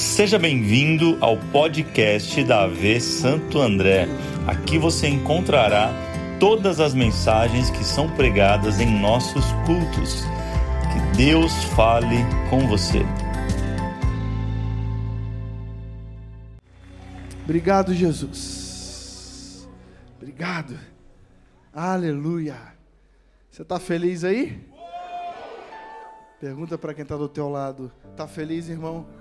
Seja bem-vindo ao podcast da AV Santo André. Aqui você encontrará todas as mensagens que são pregadas em nossos cultos. Que Deus fale com você. Obrigado, Jesus. Obrigado. Aleluia. Você está feliz aí? Pergunta para quem está do teu lado. Está feliz, irmão?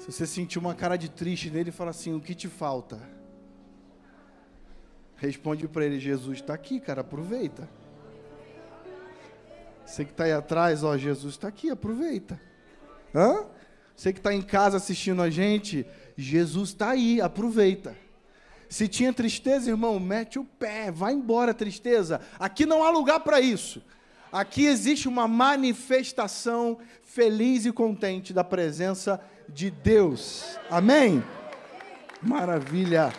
Se você sentir uma cara de triste nele, fala assim: o que te falta? Responde para ele: Jesus está aqui, cara, aproveita. Você que está aí atrás, ó, Jesus está aqui, aproveita. Hã? Você que está em casa assistindo a gente, Jesus está aí, aproveita. Se tinha tristeza, irmão, mete o pé, vai embora, tristeza. Aqui não há lugar para isso. Aqui existe uma manifestação feliz e contente da presença de Deus. Amém? Maravilha.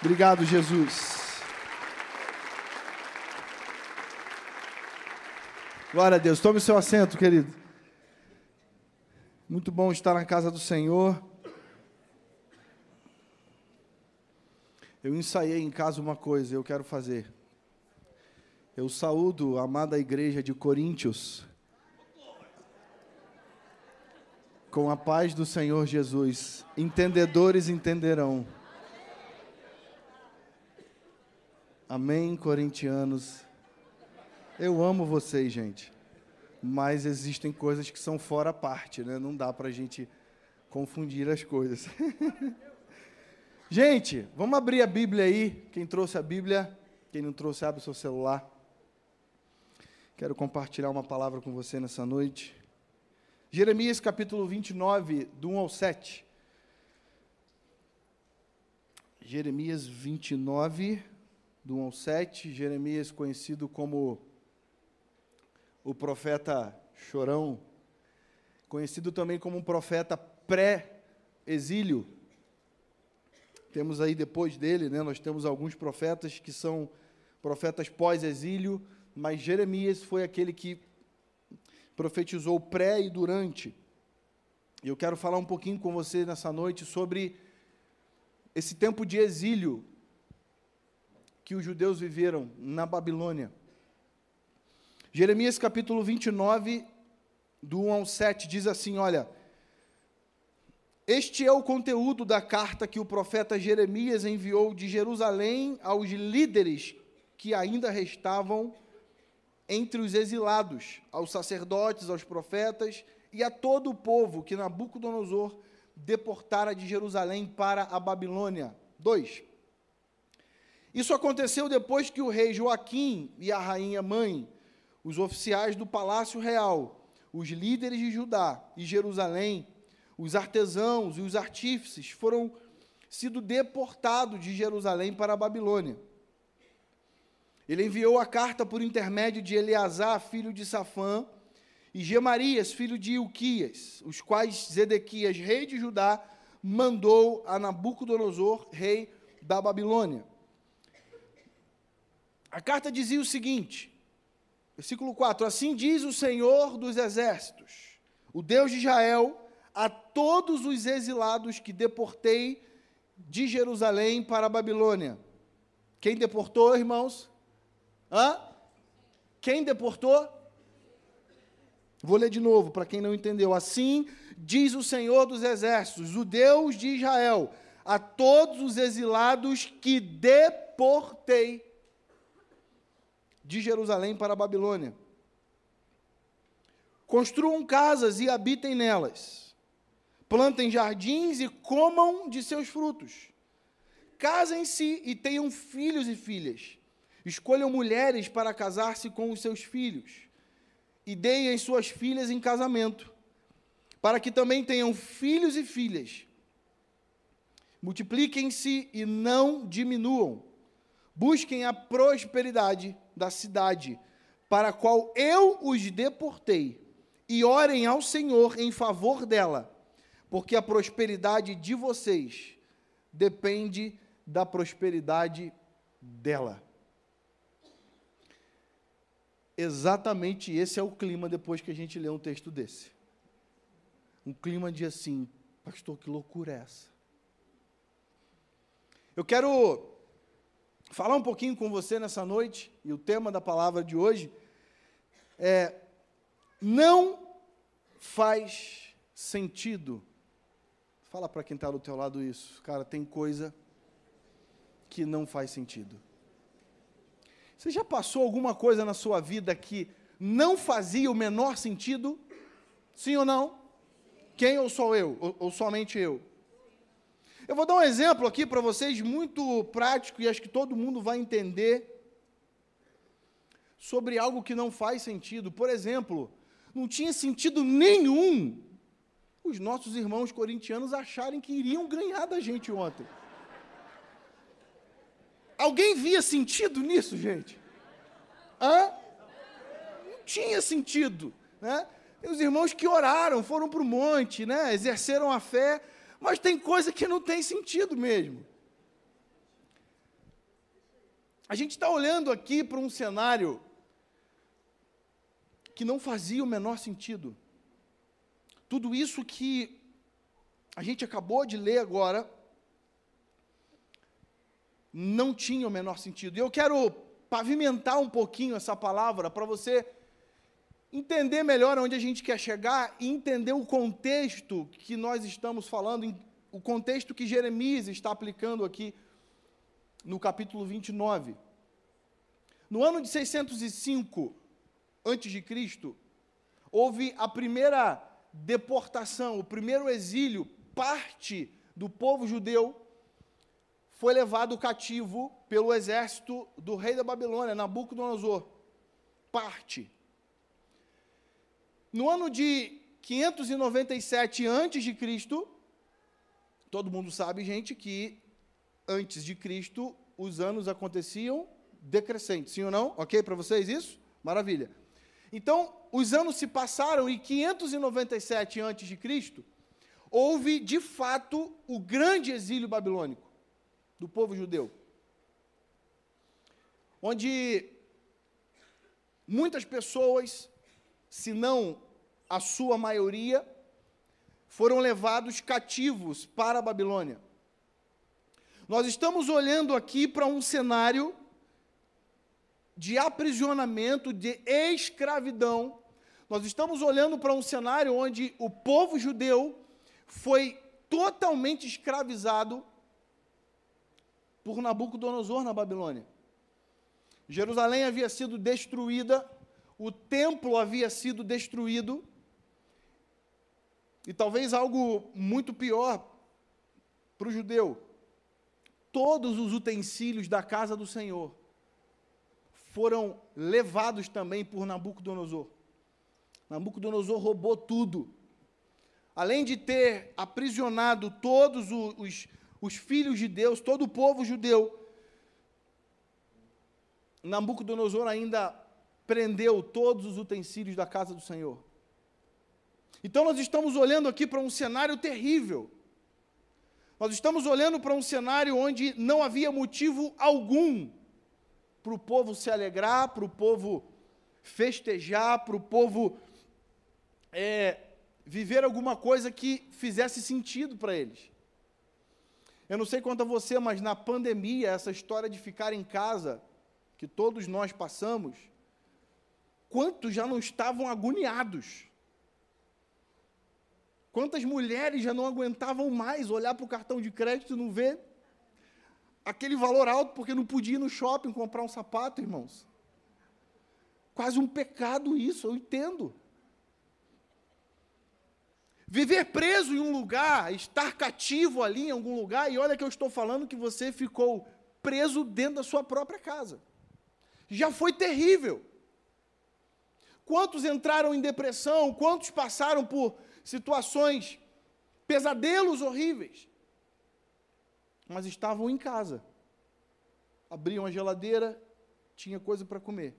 Obrigado, Jesus. Glória a Deus. Tome seu assento, querido. Muito bom estar na casa do Senhor. Eu ensaiei em casa uma coisa, eu quero fazer. Eu saúdo a amada igreja de Coríntios com a paz do Senhor Jesus. Entendedores entenderão. Amém, corintianos. Eu amo vocês, gente. Mas existem coisas que são fora a parte, né? Não dá para a gente confundir as coisas. gente, vamos abrir a Bíblia aí. Quem trouxe a Bíblia, quem não trouxe, abre o seu celular. Quero compartilhar uma palavra com você nessa noite. Jeremias capítulo 29, do 1 ao 7. Jeremias 29, do 1 ao 7. Jeremias conhecido como o profeta chorão, conhecido também como um profeta pré-exílio. Temos aí depois dele, né, nós temos alguns profetas que são profetas pós-exílio, mas Jeremias foi aquele que profetizou pré e durante. E eu quero falar um pouquinho com você nessa noite sobre esse tempo de exílio que os judeus viveram na Babilônia. Jeremias capítulo 29, do 1 ao 7, diz assim: Olha, este é o conteúdo da carta que o profeta Jeremias enviou de Jerusalém aos líderes que ainda restavam entre os exilados, aos sacerdotes, aos profetas e a todo o povo que Nabucodonosor deportara de Jerusalém para a Babilônia. 2. Isso aconteceu depois que o rei Joaquim e a rainha mãe, os oficiais do palácio real, os líderes de Judá e Jerusalém, os artesãos e os artífices foram sido deportados de Jerusalém para a Babilônia. Ele enviou a carta por intermédio de Eleazar, filho de Safã, e Gemarias, filho de Ilquias, os quais Zedequias, rei de Judá, mandou a Nabucodonosor, rei da Babilônia. A carta dizia o seguinte, versículo 4: Assim diz o Senhor dos exércitos, o Deus de Israel, a todos os exilados que deportei de Jerusalém para a Babilônia. Quem deportou, irmãos? Hã? Quem deportou? Vou ler de novo para quem não entendeu. Assim diz o Senhor dos Exércitos, o Deus de Israel, a todos os exilados que deportei de Jerusalém para a Babilônia. Construam casas e habitem nelas. Plantem jardins e comam de seus frutos. Casem-se e tenham filhos e filhas Escolham mulheres para casar-se com os seus filhos e deem as suas filhas em casamento, para que também tenham filhos e filhas. Multipliquem-se e não diminuam. Busquem a prosperidade da cidade, para a qual eu os deportei, e orem ao Senhor em favor dela, porque a prosperidade de vocês depende da prosperidade dela. Exatamente esse é o clima depois que a gente lê um texto desse. Um clima de assim, pastor, que loucura é essa? Eu quero falar um pouquinho com você nessa noite, e o tema da palavra de hoje é: não faz sentido. Fala para quem está do teu lado isso, cara, tem coisa que não faz sentido. Você já passou alguma coisa na sua vida que não fazia o menor sentido? Sim ou não? Quem ou sou eu? Ou, ou somente eu? Eu vou dar um exemplo aqui para vocês, muito prático, e acho que todo mundo vai entender sobre algo que não faz sentido. Por exemplo, não tinha sentido nenhum os nossos irmãos corintianos acharem que iriam ganhar da gente ontem. Alguém via sentido nisso, gente? Hã? Não tinha sentido, né? Tem os irmãos que oraram, foram para o monte, né? Exerceram a fé, mas tem coisa que não tem sentido mesmo. A gente está olhando aqui para um cenário que não fazia o menor sentido. Tudo isso que a gente acabou de ler agora não tinha o menor sentido. E eu quero pavimentar um pouquinho essa palavra para você entender melhor onde a gente quer chegar e entender o contexto que nós estamos falando, o contexto que Jeremias está aplicando aqui no capítulo 29. No ano de 605 antes de Cristo, houve a primeira deportação, o primeiro exílio, parte do povo judeu foi levado cativo pelo exército do rei da Babilônia, Nabucodonosor. Parte. No ano de 597 a.C., todo mundo sabe, gente, que antes de Cristo os anos aconteciam decrescentes, sim ou não? Ok para vocês isso? Maravilha. Então, os anos se passaram e 597 a.C., houve de fato o grande exílio babilônico do povo judeu. Onde muitas pessoas, se não a sua maioria, foram levados cativos para a Babilônia. Nós estamos olhando aqui para um cenário de aprisionamento, de escravidão. Nós estamos olhando para um cenário onde o povo judeu foi totalmente escravizado por Nabucodonosor na Babilônia. Jerusalém havia sido destruída, o templo havia sido destruído, e talvez algo muito pior para o judeu: todos os utensílios da casa do Senhor foram levados também por Nabucodonosor. Nabucodonosor roubou tudo. Além de ter aprisionado todos os, os filhos de Deus, todo o povo judeu, Nabucodonosor ainda prendeu todos os utensílios da casa do Senhor. Então nós estamos olhando aqui para um cenário terrível. Nós estamos olhando para um cenário onde não havia motivo algum para o povo se alegrar, para o povo festejar, para o povo é, viver alguma coisa que fizesse sentido para eles. Eu não sei quanto a você, mas na pandemia, essa história de ficar em casa, que todos nós passamos, quantos já não estavam agoniados? Quantas mulheres já não aguentavam mais olhar para o cartão de crédito e não ver aquele valor alto porque não podia ir no shopping comprar um sapato, irmãos? Quase um pecado isso, eu entendo. Viver preso em um lugar, estar cativo ali em algum lugar, e olha que eu estou falando que você ficou preso dentro da sua própria casa. Já foi terrível. Quantos entraram em depressão, quantos passaram por situações, pesadelos horríveis, mas estavam em casa. Abriam a geladeira, tinha coisa para comer.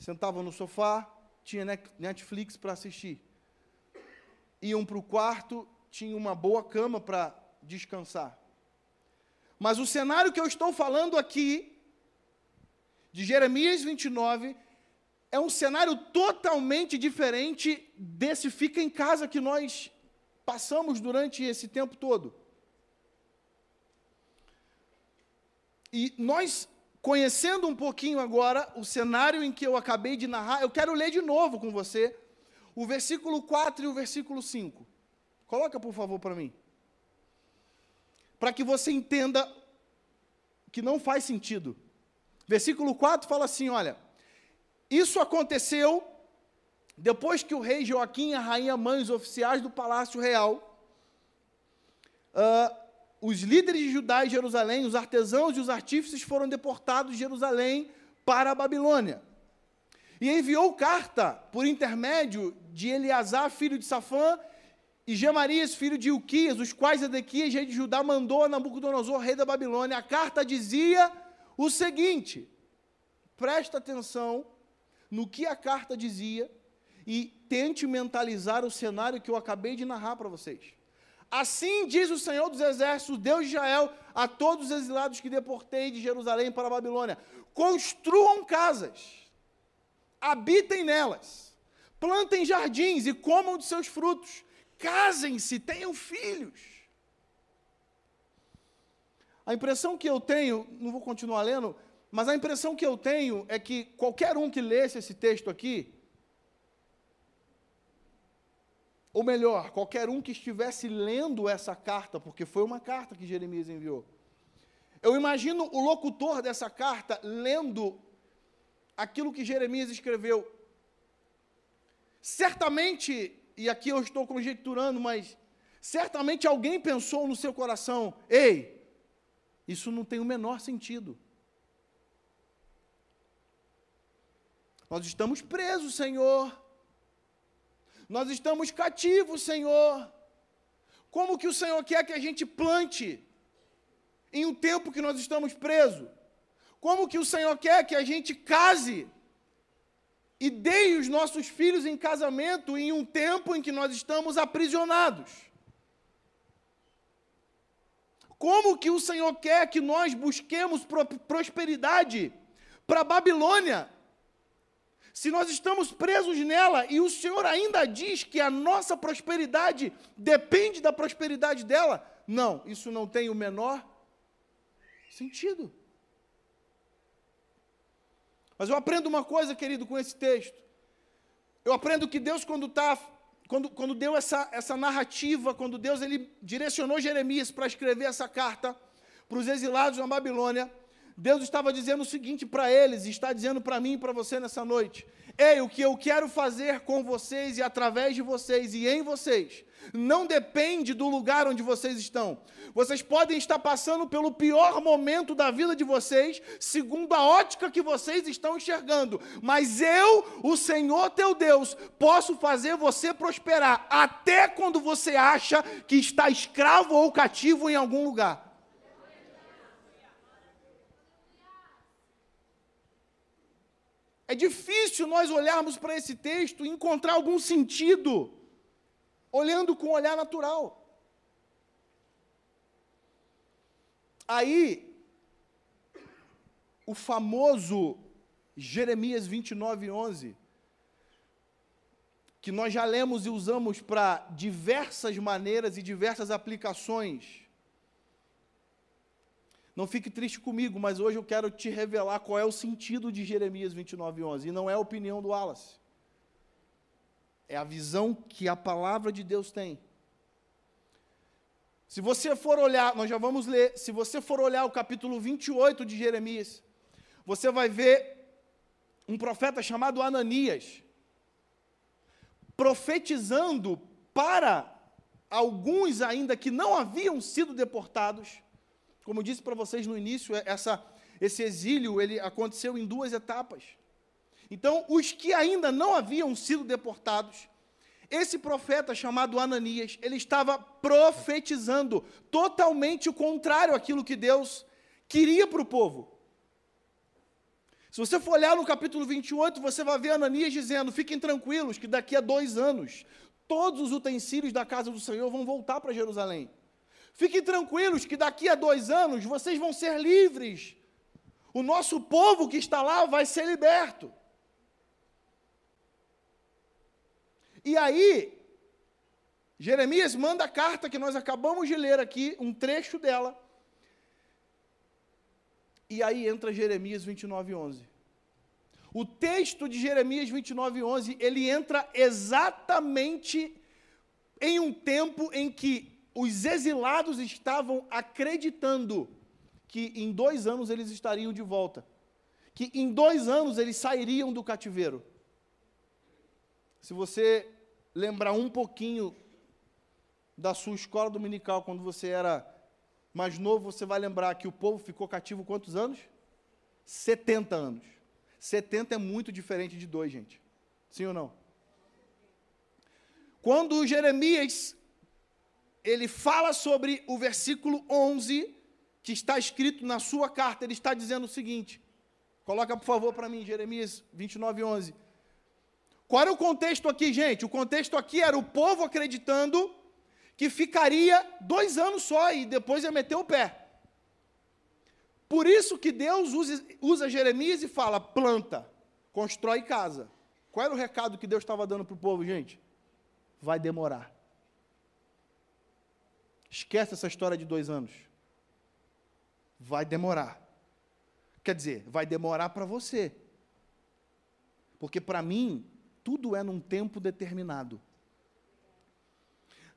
Sentavam no sofá, tinha Netflix para assistir iam para o quarto, tinham uma boa cama para descansar. Mas o cenário que eu estou falando aqui, de Jeremias 29, é um cenário totalmente diferente desse fica em casa que nós passamos durante esse tempo todo. E nós, conhecendo um pouquinho agora o cenário em que eu acabei de narrar, eu quero ler de novo com você o versículo 4 e o versículo 5. Coloca, por favor, para mim. Para que você entenda que não faz sentido. Versículo 4 fala assim: olha, isso aconteceu depois que o rei Joaquim e a rainha mãe, os oficiais do palácio real, uh, os líderes de Judá e Jerusalém, os artesãos e os artífices foram deportados de Jerusalém para a Babilônia. E enviou carta por intermédio de Eleazar, filho de Safã, e Gemarias, filho de Ilquias, os quais Edequias, rei de Judá, mandou a Nabucodonosor, rei da Babilônia. A carta dizia o seguinte: presta atenção no que a carta dizia e tente mentalizar o cenário que eu acabei de narrar para vocês. Assim diz o Senhor dos Exércitos, Deus de Israel, a todos os exilados que deportei de Jerusalém para a Babilônia: construam casas, habitem nelas, plantem jardins e comam de seus frutos, casem-se, tenham filhos. A impressão que eu tenho, não vou continuar lendo, mas a impressão que eu tenho é que qualquer um que lesse esse texto aqui, ou melhor, qualquer um que estivesse lendo essa carta, porque foi uma carta que Jeremias enviou. Eu imagino o locutor dessa carta lendo aquilo que Jeremias escreveu. Certamente, e aqui eu estou conjecturando, mas certamente alguém pensou no seu coração: ei, isso não tem o menor sentido. Nós estamos presos, Senhor. Nós estamos cativos, Senhor. Como que o Senhor quer que a gente plante em um tempo que nós estamos presos? Como que o Senhor quer que a gente case e dê os nossos filhos em casamento em um tempo em que nós estamos aprisionados? Como que o Senhor quer que nós busquemos prosperidade para a Babilônia se nós estamos presos nela e o Senhor ainda diz que a nossa prosperidade depende da prosperidade dela, não, isso não tem o menor sentido. Mas eu aprendo uma coisa, querido, com esse texto. Eu aprendo que Deus, quando, tá, quando, quando deu essa, essa narrativa, quando Deus ele direcionou Jeremias para escrever essa carta para os exilados na Babilônia, Deus estava dizendo o seguinte para eles, está dizendo para mim e para você nessa noite: Ei, o que eu quero fazer com vocês e através de vocês e em vocês, não depende do lugar onde vocês estão. Vocês podem estar passando pelo pior momento da vida de vocês, segundo a ótica que vocês estão enxergando, mas eu, o Senhor teu Deus, posso fazer você prosperar até quando você acha que está escravo ou cativo em algum lugar. É difícil nós olharmos para esse texto e encontrar algum sentido, olhando com um olhar natural. Aí, o famoso Jeremias 29, 11, que nós já lemos e usamos para diversas maneiras e diversas aplicações não fique triste comigo, mas hoje eu quero te revelar qual é o sentido de Jeremias 29, 11. E não é a opinião do Wallace. É a visão que a palavra de Deus tem. Se você for olhar, nós já vamos ler, se você for olhar o capítulo 28 de Jeremias, você vai ver um profeta chamado Ananias profetizando para alguns ainda que não haviam sido deportados como disse para vocês no início, é, essa, esse exílio ele aconteceu em duas etapas. Então, os que ainda não haviam sido deportados, esse profeta chamado Ananias, ele estava profetizando totalmente o contrário àquilo que Deus queria para o povo. Se você for olhar no capítulo 28, você vai ver Ananias dizendo: fiquem tranquilos, que daqui a dois anos, todos os utensílios da casa do Senhor vão voltar para Jerusalém. Fiquem tranquilos que daqui a dois anos vocês vão ser livres. O nosso povo que está lá vai ser liberto. E aí, Jeremias manda a carta que nós acabamos de ler aqui, um trecho dela. E aí entra Jeremias 29, 11. O texto de Jeremias 29, 11, ele entra exatamente em um tempo em que os exilados estavam acreditando que em dois anos eles estariam de volta, que em dois anos eles sairiam do cativeiro. Se você lembrar um pouquinho da sua escola dominical, quando você era mais novo, você vai lembrar que o povo ficou cativo quantos anos? 70 anos. 70 é muito diferente de dois, gente. Sim ou não? Quando Jeremias ele fala sobre o versículo 11 que está escrito na sua carta, ele está dizendo o seguinte: Coloca por favor para mim, Jeremias 29, 11. Qual era o contexto aqui, gente? O contexto aqui era o povo acreditando que ficaria dois anos só e depois ia meter o pé. Por isso que Deus usa, usa Jeremias e fala: planta, constrói casa. Qual era o recado que Deus estava dando para o povo, gente? Vai demorar. Esquece essa história de dois anos. Vai demorar. Quer dizer, vai demorar para você. Porque para mim, tudo é num tempo determinado.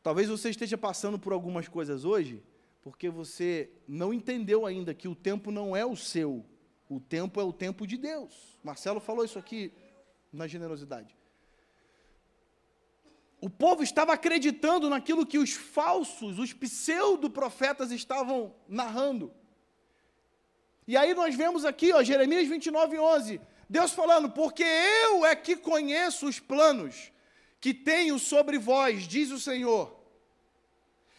Talvez você esteja passando por algumas coisas hoje, porque você não entendeu ainda que o tempo não é o seu, o tempo é o tempo de Deus. Marcelo falou isso aqui na generosidade. O povo estava acreditando naquilo que os falsos, os pseudo-profetas estavam narrando. E aí nós vemos aqui, ó, Jeremias 29, 11, Deus falando, porque eu é que conheço os planos que tenho sobre vós, diz o Senhor.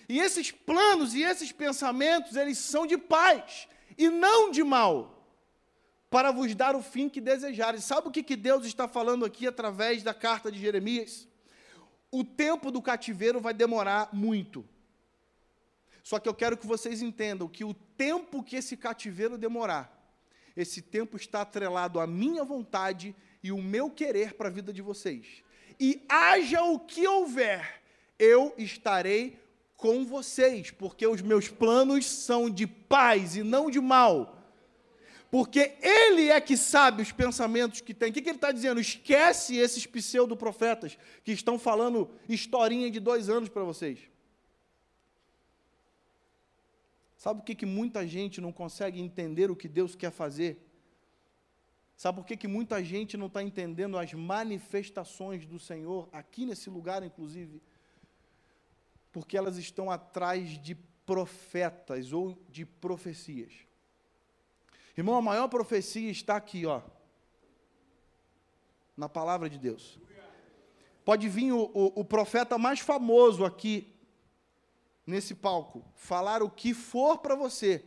E esses planos e esses pensamentos, eles são de paz e não de mal, para vos dar o fim que desejares. Sabe o que, que Deus está falando aqui através da carta de Jeremias? O tempo do cativeiro vai demorar muito. Só que eu quero que vocês entendam que o tempo que esse cativeiro demorar, esse tempo está atrelado à minha vontade e o meu querer para a vida de vocês e haja o que houver, eu estarei com vocês, porque os meus planos são de paz e não de mal. Porque ele é que sabe os pensamentos que tem. O que, que ele está dizendo? Esquece esses pseudo-profetas que estão falando historinha de dois anos para vocês. Sabe por que, que muita gente não consegue entender o que Deus quer fazer? Sabe por que, que muita gente não está entendendo as manifestações do Senhor, aqui nesse lugar, inclusive? Porque elas estão atrás de profetas ou de profecias. Irmão, a maior profecia está aqui, ó, na palavra de Deus. Pode vir o, o, o profeta mais famoso aqui, nesse palco, falar o que for para você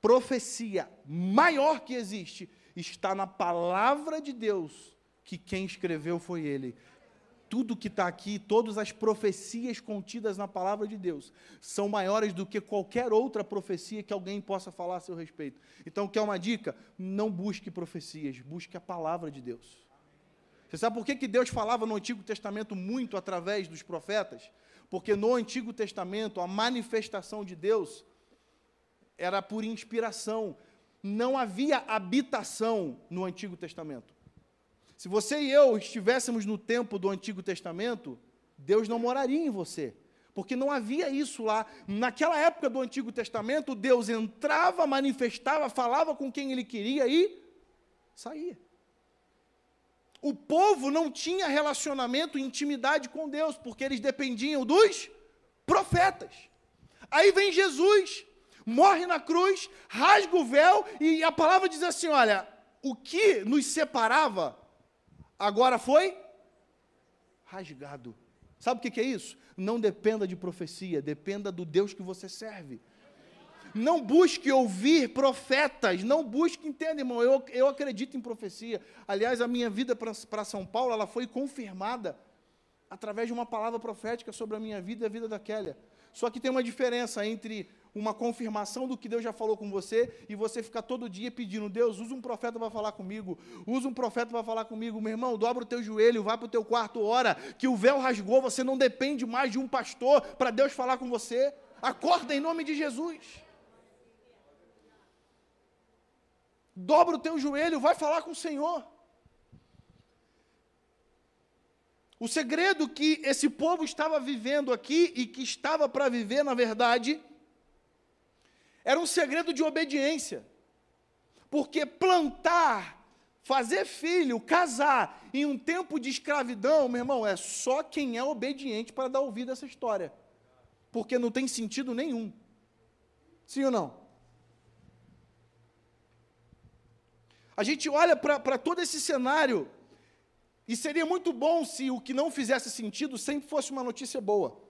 profecia maior que existe está na palavra de Deus, que quem escreveu foi ele. Tudo que está aqui, todas as profecias contidas na palavra de Deus, são maiores do que qualquer outra profecia que alguém possa falar a seu respeito. Então, quer uma dica? Não busque profecias, busque a palavra de Deus. Você sabe por que, que Deus falava no Antigo Testamento muito através dos profetas? Porque no Antigo Testamento, a manifestação de Deus era por inspiração. Não havia habitação no Antigo Testamento. Se você e eu estivéssemos no tempo do Antigo Testamento, Deus não moraria em você. Porque não havia isso lá. Naquela época do Antigo Testamento, Deus entrava, manifestava, falava com quem ele queria e saía. O povo não tinha relacionamento, intimidade com Deus, porque eles dependiam dos profetas. Aí vem Jesus, morre na cruz, rasga o véu, e a palavra diz assim: olha, o que nos separava agora foi rasgado. Sabe o que é isso? Não dependa de profecia, dependa do Deus que você serve. Não busque ouvir profetas, não busque, entenda, irmão, eu, eu acredito em profecia. Aliás, a minha vida para São Paulo, ela foi confirmada através de uma palavra profética sobre a minha vida e a vida da Kélia. Só que tem uma diferença entre uma confirmação do que Deus já falou com você e você ficar todo dia pedindo, Deus, usa um profeta para falar comigo, usa um profeta para falar comigo, meu irmão, dobra o teu joelho, vai para o teu quarto, ora, que o véu rasgou, você não depende mais de um pastor para Deus falar com você. Acorda em nome de Jesus. Dobra o teu joelho, vai falar com o Senhor. O segredo que esse povo estava vivendo aqui e que estava para viver, na verdade, era um segredo de obediência. Porque plantar, fazer filho, casar em um tempo de escravidão, meu irmão, é só quem é obediente para dar ouvido a essa história. Porque não tem sentido nenhum. Sim ou não? A gente olha para todo esse cenário e seria muito bom se o que não fizesse sentido sempre fosse uma notícia boa.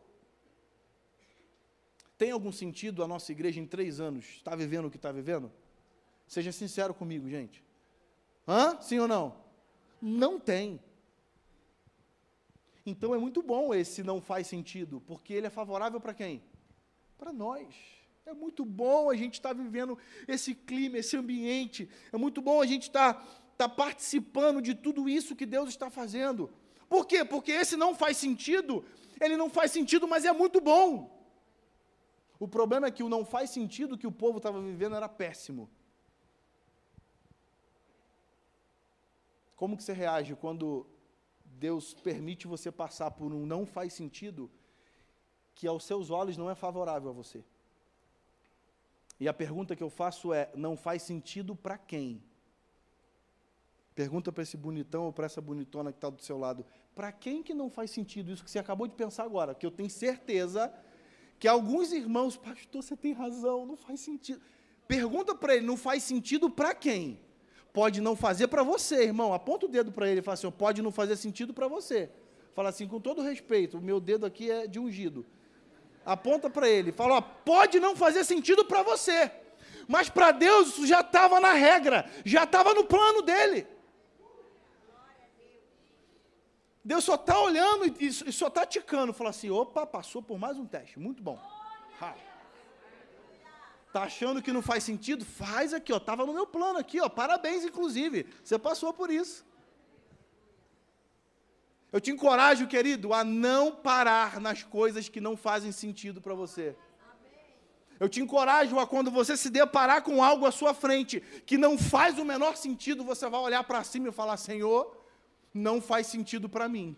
Tem algum sentido a nossa igreja em três anos está vivendo o que está vivendo? Seja sincero comigo, gente. Hã? Sim ou não? Não tem. Então é muito bom esse não faz sentido, porque ele é favorável para quem? Para nós. É muito bom a gente estar tá vivendo esse clima, esse ambiente. É muito bom a gente estar tá, tá participando de tudo isso que Deus está fazendo. Por quê? Porque esse não faz sentido, ele não faz sentido, mas é muito bom. O problema é que o não faz sentido que o povo estava vivendo era péssimo. Como que você reage quando Deus permite você passar por um não faz sentido que aos seus olhos não é favorável a você? E a pergunta que eu faço é: não faz sentido para quem? Pergunta para esse bonitão ou para essa bonitona que está do seu lado: para quem que não faz sentido isso que você acabou de pensar agora? Que eu tenho certeza que alguns irmãos, pastor, você tem razão, não faz sentido. Pergunta para ele, não faz sentido para quem? Pode não fazer para você, irmão. Aponta o dedo para ele e fala assim: pode não fazer sentido para você. Fala assim, com todo respeito, o meu dedo aqui é de ungido. Aponta para ele, fala: ó, pode não fazer sentido para você, mas para Deus isso já estava na regra, já estava no plano dele. Deus só está olhando e, só está ticando. Fala assim: opa, passou por mais um teste. Muito bom. Está achando que não faz sentido? Faz aqui, ó. Estava no meu plano aqui, ó. Parabéns, inclusive. Você passou por isso. Eu te encorajo, querido, a não parar nas coisas que não fazem sentido para você. Eu te encorajo a quando você se deparar com algo à sua frente que não faz o menor sentido, você vai olhar para cima e falar: Senhor, não faz sentido para mim.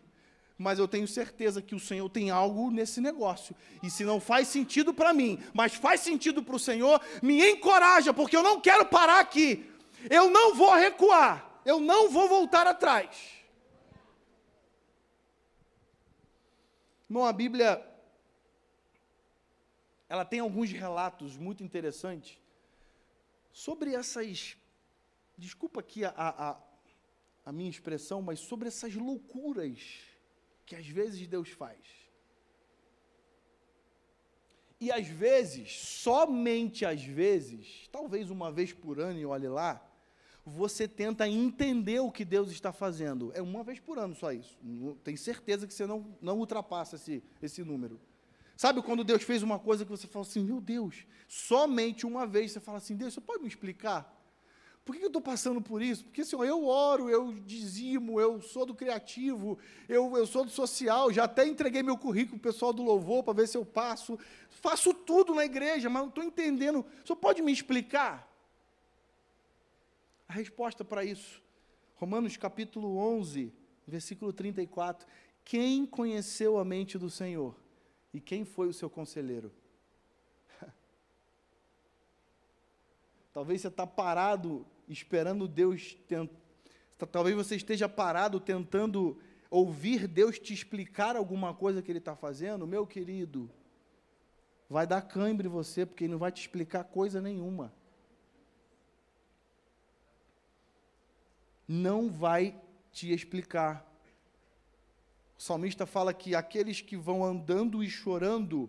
Mas eu tenho certeza que o Senhor tem algo nesse negócio. E se não faz sentido para mim, mas faz sentido para o Senhor, me encoraja, porque eu não quero parar aqui. Eu não vou recuar. Eu não vou voltar atrás. Irmão, a Bíblia ela tem alguns relatos muito interessantes sobre essas. Desculpa aqui a, a, a minha expressão, mas sobre essas loucuras que às vezes Deus faz. E às vezes, somente às vezes, talvez uma vez por ano, e olhe lá, você tenta entender o que Deus está fazendo. É uma vez por ano só isso. Tem certeza que você não, não ultrapassa esse, esse número. Sabe quando Deus fez uma coisa que você fala assim, meu Deus, somente uma vez você fala assim, Deus, você pode me explicar? Por que eu estou passando por isso? Porque assim, eu oro, eu dizimo, eu sou do criativo, eu, eu sou do social, já até entreguei meu currículo para pessoal do louvor para ver se eu passo. Faço tudo na igreja, mas não estou entendendo. Senhor pode me explicar? A resposta para isso, Romanos capítulo 11, versículo 34. Quem conheceu a mente do Senhor? E quem foi o seu conselheiro? Talvez você está parado esperando Deus. Tent... Talvez você esteja parado tentando ouvir Deus te explicar alguma coisa que Ele está fazendo. Meu querido, vai dar cãibra em você, porque Ele não vai te explicar coisa nenhuma. Não vai te explicar. O salmista fala que aqueles que vão andando e chorando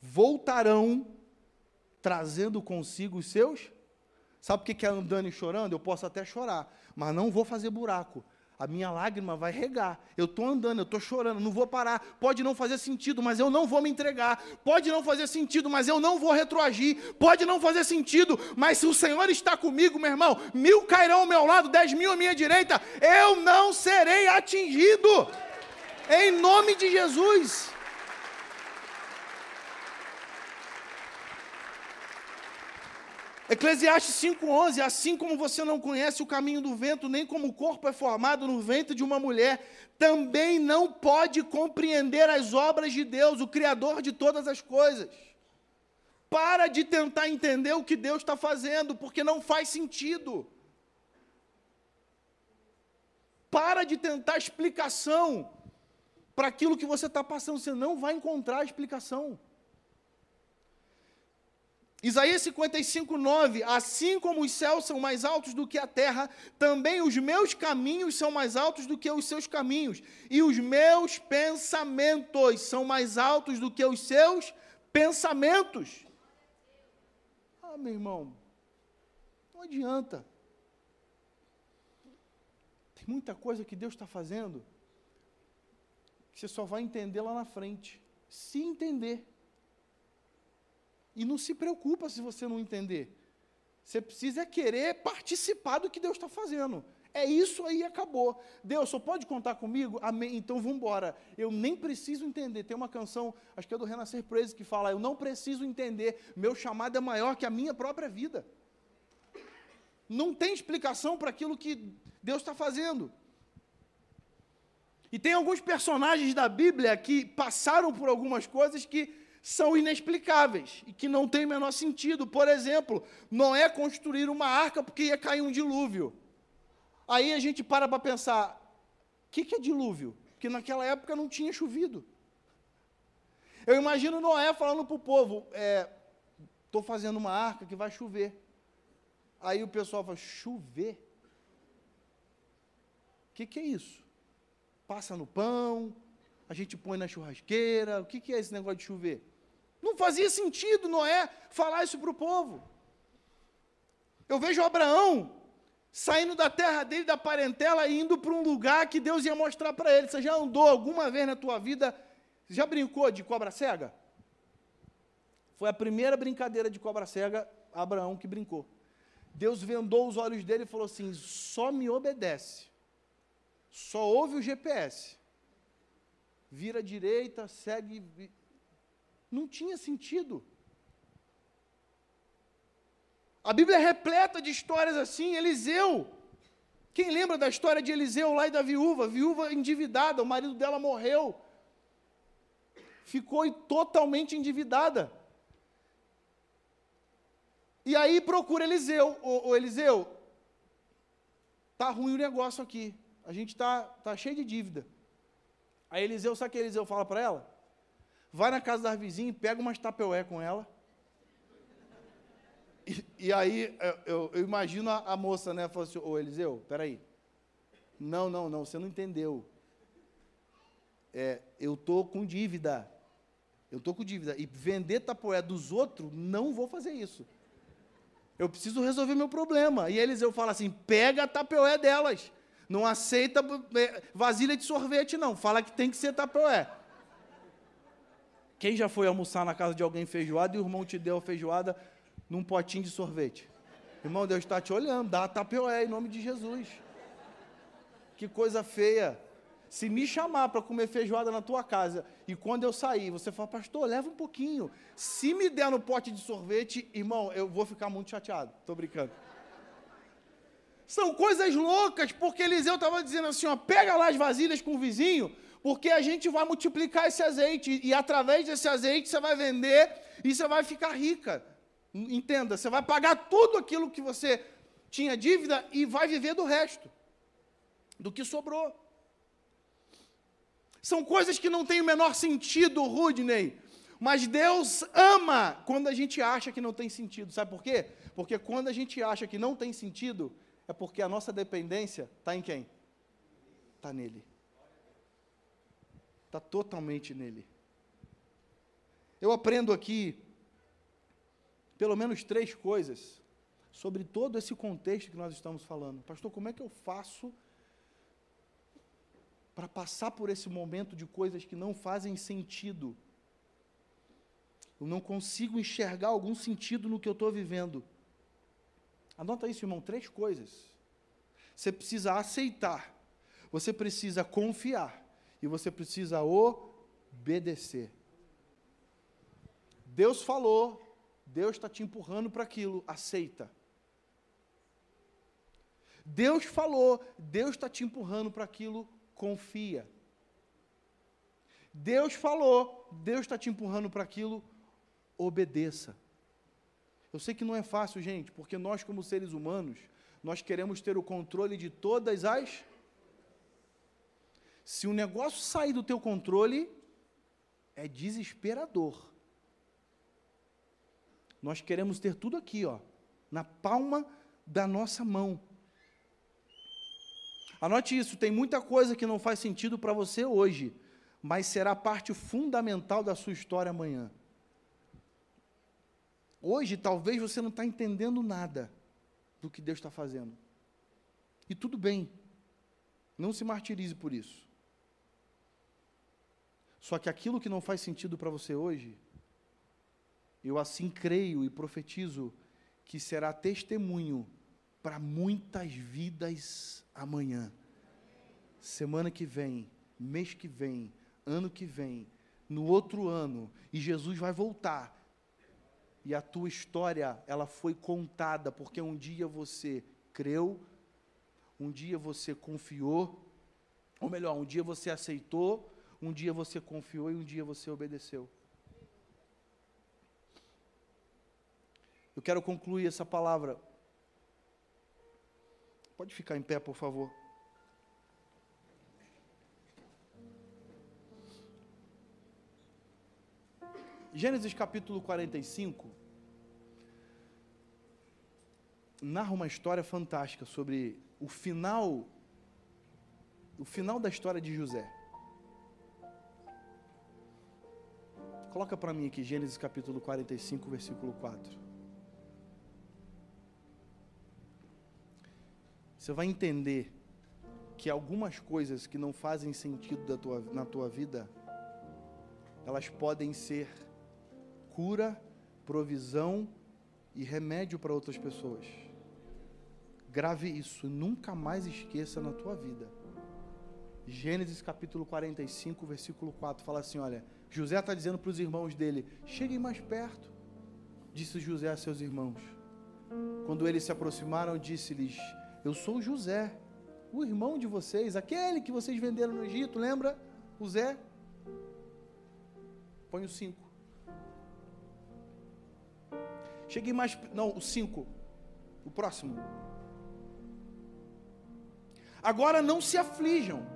voltarão trazendo consigo os seus. Sabe o que é andando e chorando? Eu posso até chorar, mas não vou fazer buraco. a minha lágrima vai regar. Eu estou andando, eu estou chorando, não vou parar. Pode não fazer sentido, mas eu não vou me entregar. Pode não fazer sentido, mas eu não vou retroagir. Pode não fazer sentido, mas se o Senhor está comigo, meu irmão, mil cairão ao meu lado, dez mil à minha direita, eu não serei atingido. Em nome de Jesus. Eclesiastes 5,11: Assim como você não conhece o caminho do vento, nem como o corpo é formado no ventre de uma mulher, também não pode compreender as obras de Deus, o Criador de todas as coisas. Para de tentar entender o que Deus está fazendo, porque não faz sentido. Para de tentar explicação para aquilo que você está passando, você não vai encontrar explicação. Isaías 55, 9: Assim como os céus são mais altos do que a terra, também os meus caminhos são mais altos do que os seus caminhos, e os meus pensamentos são mais altos do que os seus pensamentos. Ah, meu irmão, não adianta. Tem muita coisa que Deus está fazendo que você só vai entender lá na frente, se entender. E não se preocupa se você não entender. Você precisa querer participar do que Deus está fazendo. É isso aí, acabou. Deus só pode contar comigo? Amém. Então vamos embora. Eu nem preciso entender. Tem uma canção, acho que é do Renascer Praise, que fala: Eu não preciso entender. Meu chamado é maior que a minha própria vida. Não tem explicação para aquilo que Deus está fazendo. E tem alguns personagens da Bíblia que passaram por algumas coisas que são inexplicáveis e que não tem o menor sentido. Por exemplo, Noé construir uma arca porque ia cair um dilúvio. Aí a gente para para pensar: o que, que é dilúvio? Porque naquela época não tinha chovido. Eu imagino Noé falando para o povo: estou é, fazendo uma arca que vai chover. Aí o pessoal fala: chover? O que, que é isso? Passa no pão, a gente põe na churrasqueira, o que, que é esse negócio de chover? Não fazia sentido Noé falar isso para o povo. Eu vejo Abraão saindo da terra dele, da parentela, e indo para um lugar que Deus ia mostrar para ele. Você já andou alguma vez na tua vida, já brincou de cobra cega? Foi a primeira brincadeira de cobra cega, Abraão que brincou. Deus vendou os olhos dele e falou assim: só me obedece, só ouve o GPS, vira à direita, segue não tinha sentido. A Bíblia é repleta de histórias assim. Eliseu. Quem lembra da história de Eliseu lá e da viúva? Viúva endividada, o marido dela morreu. Ficou totalmente endividada. E aí procura Eliseu. Ô, ô Eliseu, tá ruim o negócio aqui. A gente tá, tá cheio de dívida. Aí Eliseu, sabe o que Eliseu fala para ela? Vai na casa da vizinha, pega umas tapeué com ela. E, e aí eu, eu, eu, imagino a, a moça, né? Falou assim, ô Eliseu, peraí. Não, não, não, você não entendeu. É, eu estou com dívida. Eu estou com dívida. E vender tapoé dos outros, não vou fazer isso. Eu preciso resolver meu problema. E Eliseu fala assim: pega a tapeué delas. Não aceita é, vasilha de sorvete, não. Fala que tem que ser tapeué. Quem já foi almoçar na casa de alguém feijoada e o irmão te deu a feijoada num potinho de sorvete? Irmão, Deus está te olhando, dá a tapioé em nome de Jesus. Que coisa feia. Se me chamar para comer feijoada na tua casa e quando eu sair, você fala, pastor, leva um pouquinho. Se me der no pote de sorvete, irmão, eu vou ficar muito chateado. Estou brincando. São coisas loucas, porque Eliseu estava dizendo assim: ó, pega lá as vasilhas com o vizinho, porque a gente vai multiplicar esse azeite e através desse azeite você vai vender e você vai ficar rica. Entenda, você vai pagar tudo aquilo que você tinha dívida e vai viver do resto, do que sobrou. São coisas que não têm o menor sentido, Rudney. Mas Deus ama quando a gente acha que não tem sentido. Sabe por quê? Porque quando a gente acha que não tem sentido, é porque a nossa dependência está em quem? Está nele. Está totalmente nele. Eu aprendo aqui pelo menos três coisas sobre todo esse contexto que nós estamos falando. Pastor, como é que eu faço para passar por esse momento de coisas que não fazem sentido. Eu não consigo enxergar algum sentido no que eu estou vivendo. Anota isso, irmão, três coisas. Você precisa aceitar, você precisa confiar e você precisa obedecer. Deus falou, Deus está te empurrando para aquilo, aceita. Deus falou, Deus está te empurrando para aquilo, confia. Deus falou, Deus está te empurrando para aquilo, obedeça. Eu sei que não é fácil, gente, porque nós, como seres humanos, nós queremos ter o controle de todas as. Se o negócio sair do teu controle, é desesperador. Nós queremos ter tudo aqui, ó, na palma da nossa mão. Anote isso, tem muita coisa que não faz sentido para você hoje, mas será parte fundamental da sua história amanhã. Hoje, talvez você não está entendendo nada do que Deus está fazendo. E tudo bem, não se martirize por isso. Só que aquilo que não faz sentido para você hoje, eu assim creio e profetizo que será testemunho para muitas vidas amanhã, semana que vem, mês que vem, ano que vem, no outro ano, e Jesus vai voltar. E a tua história, ela foi contada, porque um dia você creu, um dia você confiou, ou melhor, um dia você aceitou, um dia você confiou e um dia você obedeceu. Eu quero concluir essa palavra. Pode ficar em pé, por favor. Gênesis capítulo 45 narra uma história fantástica sobre o final o final da história de José. Coloca para mim aqui Gênesis capítulo 45, versículo 4. Você vai entender que algumas coisas que não fazem sentido tua, na tua vida, elas podem ser cura, provisão e remédio para outras pessoas. Grave isso, nunca mais esqueça na tua vida. Gênesis capítulo 45, versículo 4 fala assim: Olha, José está dizendo para os irmãos dele: Cheguem mais perto. Disse José a seus irmãos. Quando eles se aproximaram, disse-lhes: eu sou José, o irmão de vocês, aquele que vocês venderam no Egito, lembra? O Zé. Põe o 5. Cheguei mais. Não, o 5. O próximo. Agora não se aflijam,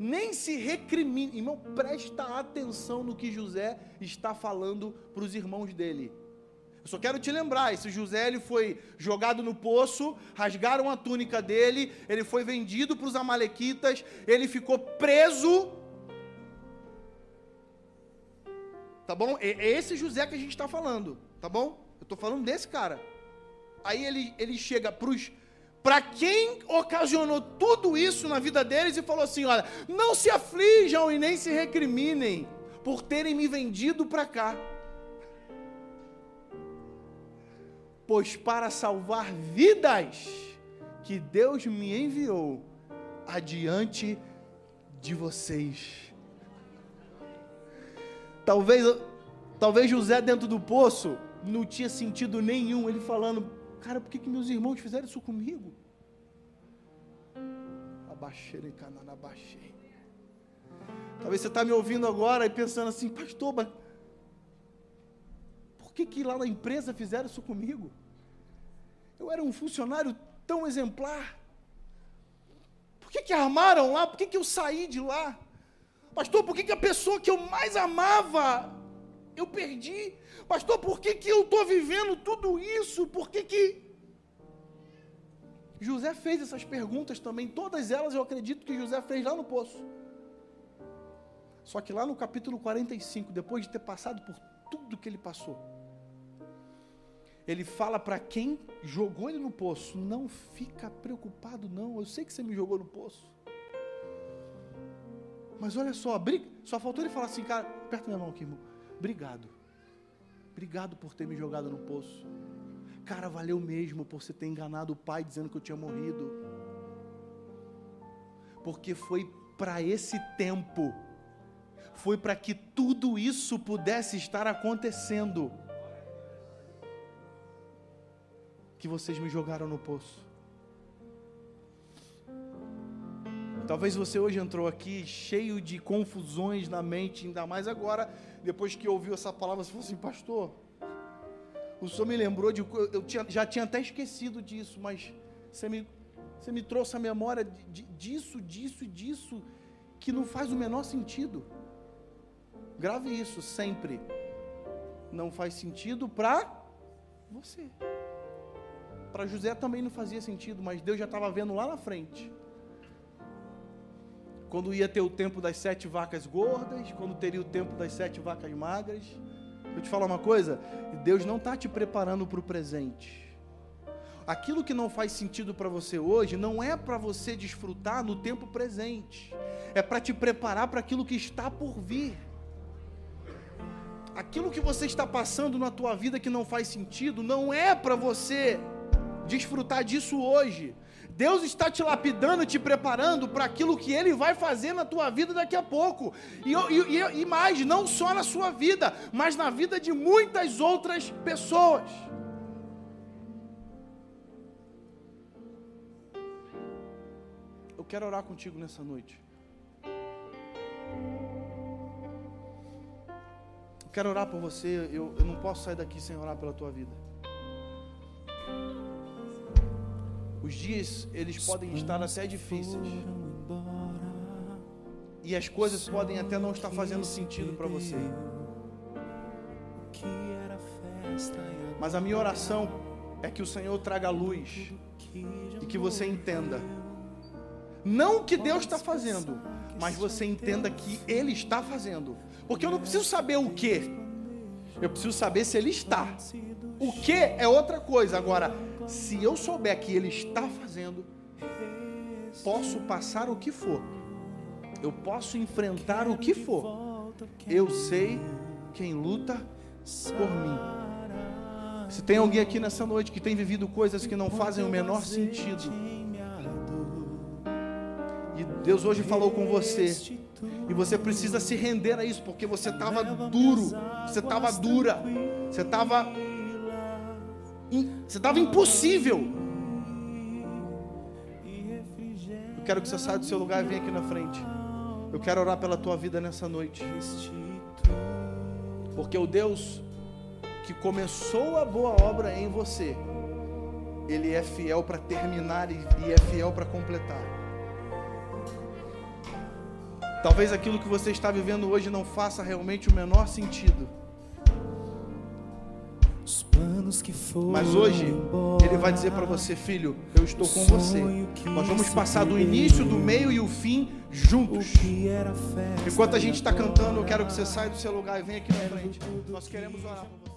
nem se recriminem. Irmão, presta atenção no que José está falando para os irmãos dele. Eu só quero te lembrar, esse José ele foi jogado no poço, rasgaram a túnica dele, ele foi vendido para os amalequitas, ele ficou preso. Tá bom? É esse José que a gente está falando, tá bom? Eu estou falando desse cara. Aí ele, ele chega para os para quem ocasionou tudo isso na vida deles e falou assim: olha, não se aflijam e nem se recriminem por terem me vendido para cá. pois para salvar vidas que Deus me enviou adiante de vocês. Talvez, talvez José dentro do poço não tinha sentido nenhum, ele falando, cara, por que, que meus irmãos fizeram isso comigo? Abaixei, abaixei. Talvez você está me ouvindo agora e pensando assim, pastor, mas por que, que lá na empresa fizeram isso comigo? Eu era um funcionário tão exemplar. Por que, que armaram lá? Por que, que eu saí de lá? Pastor, por que, que a pessoa que eu mais amava eu perdi? Pastor, por que, que eu estou vivendo tudo isso? Por que, que. José fez essas perguntas também, todas elas eu acredito que José fez lá no poço. Só que lá no capítulo 45, depois de ter passado por tudo que ele passou, ele fala para quem jogou ele no poço: não fica preocupado, não. Eu sei que você me jogou no poço. Mas olha só, só faltou ele falar assim, cara, aperta minha mão aqui, irmão. Obrigado. Obrigado por ter me jogado no poço. Cara, valeu mesmo por você ter enganado o pai dizendo que eu tinha morrido. Porque foi para esse tempo, foi para que tudo isso pudesse estar acontecendo, que vocês me jogaram no poço. Talvez você hoje entrou aqui cheio de confusões na mente, ainda mais agora, depois que ouviu essa palavra, você falou assim, pastor, o senhor me lembrou de. Eu tinha, já tinha até esquecido disso, mas você me, você me trouxe a memória de, de, disso, disso e disso, que não faz o menor sentido. Grave isso sempre. Não faz sentido para você. Para José também não fazia sentido, mas Deus já estava vendo lá na frente quando ia ter o tempo das sete vacas gordas, quando teria o tempo das sete vacas magras. Eu te falar uma coisa: Deus não está te preparando para o presente. Aquilo que não faz sentido para você hoje não é para você desfrutar no tempo presente, é para te preparar para aquilo que está por vir. Aquilo que você está passando na tua vida que não faz sentido, não é para você desfrutar disso hoje, Deus está te lapidando, te preparando para aquilo que Ele vai fazer na tua vida daqui a pouco. E, e, e mais, não só na sua vida, mas na vida de muitas outras pessoas. Eu quero orar contigo nessa noite. Eu quero orar por você. Eu, eu não posso sair daqui sem orar pela tua vida. Os dias, eles podem estar até difíceis. E as coisas podem até não estar fazendo sentido para você. Mas a minha oração é que o Senhor traga luz e que você entenda. Não o que Deus está fazendo, mas você entenda que Ele está fazendo. Porque eu não preciso saber o que, eu preciso saber se Ele está. O que é outra coisa. Agora, se eu souber que Ele está fazendo, posso passar o que for, eu posso enfrentar o que for, eu sei quem luta por mim. Se tem alguém aqui nessa noite que tem vivido coisas que não fazem o menor sentido, e Deus hoje falou com você, e você precisa se render a isso, porque você estava duro, você estava dura, você estava você estava impossível. Eu quero que você saia do seu lugar e venha aqui na frente. Eu quero orar pela tua vida nessa noite. Porque o Deus que começou a boa obra em você, Ele é fiel para terminar e é fiel para completar. Talvez aquilo que você está vivendo hoje não faça realmente o menor sentido. Mas hoje ele vai dizer para você, filho, eu estou com você. Nós vamos passar do início, do meio e o fim juntos. Enquanto a gente está cantando, eu quero que você saia do seu lugar e venha aqui na frente. Nós queremos orar por você.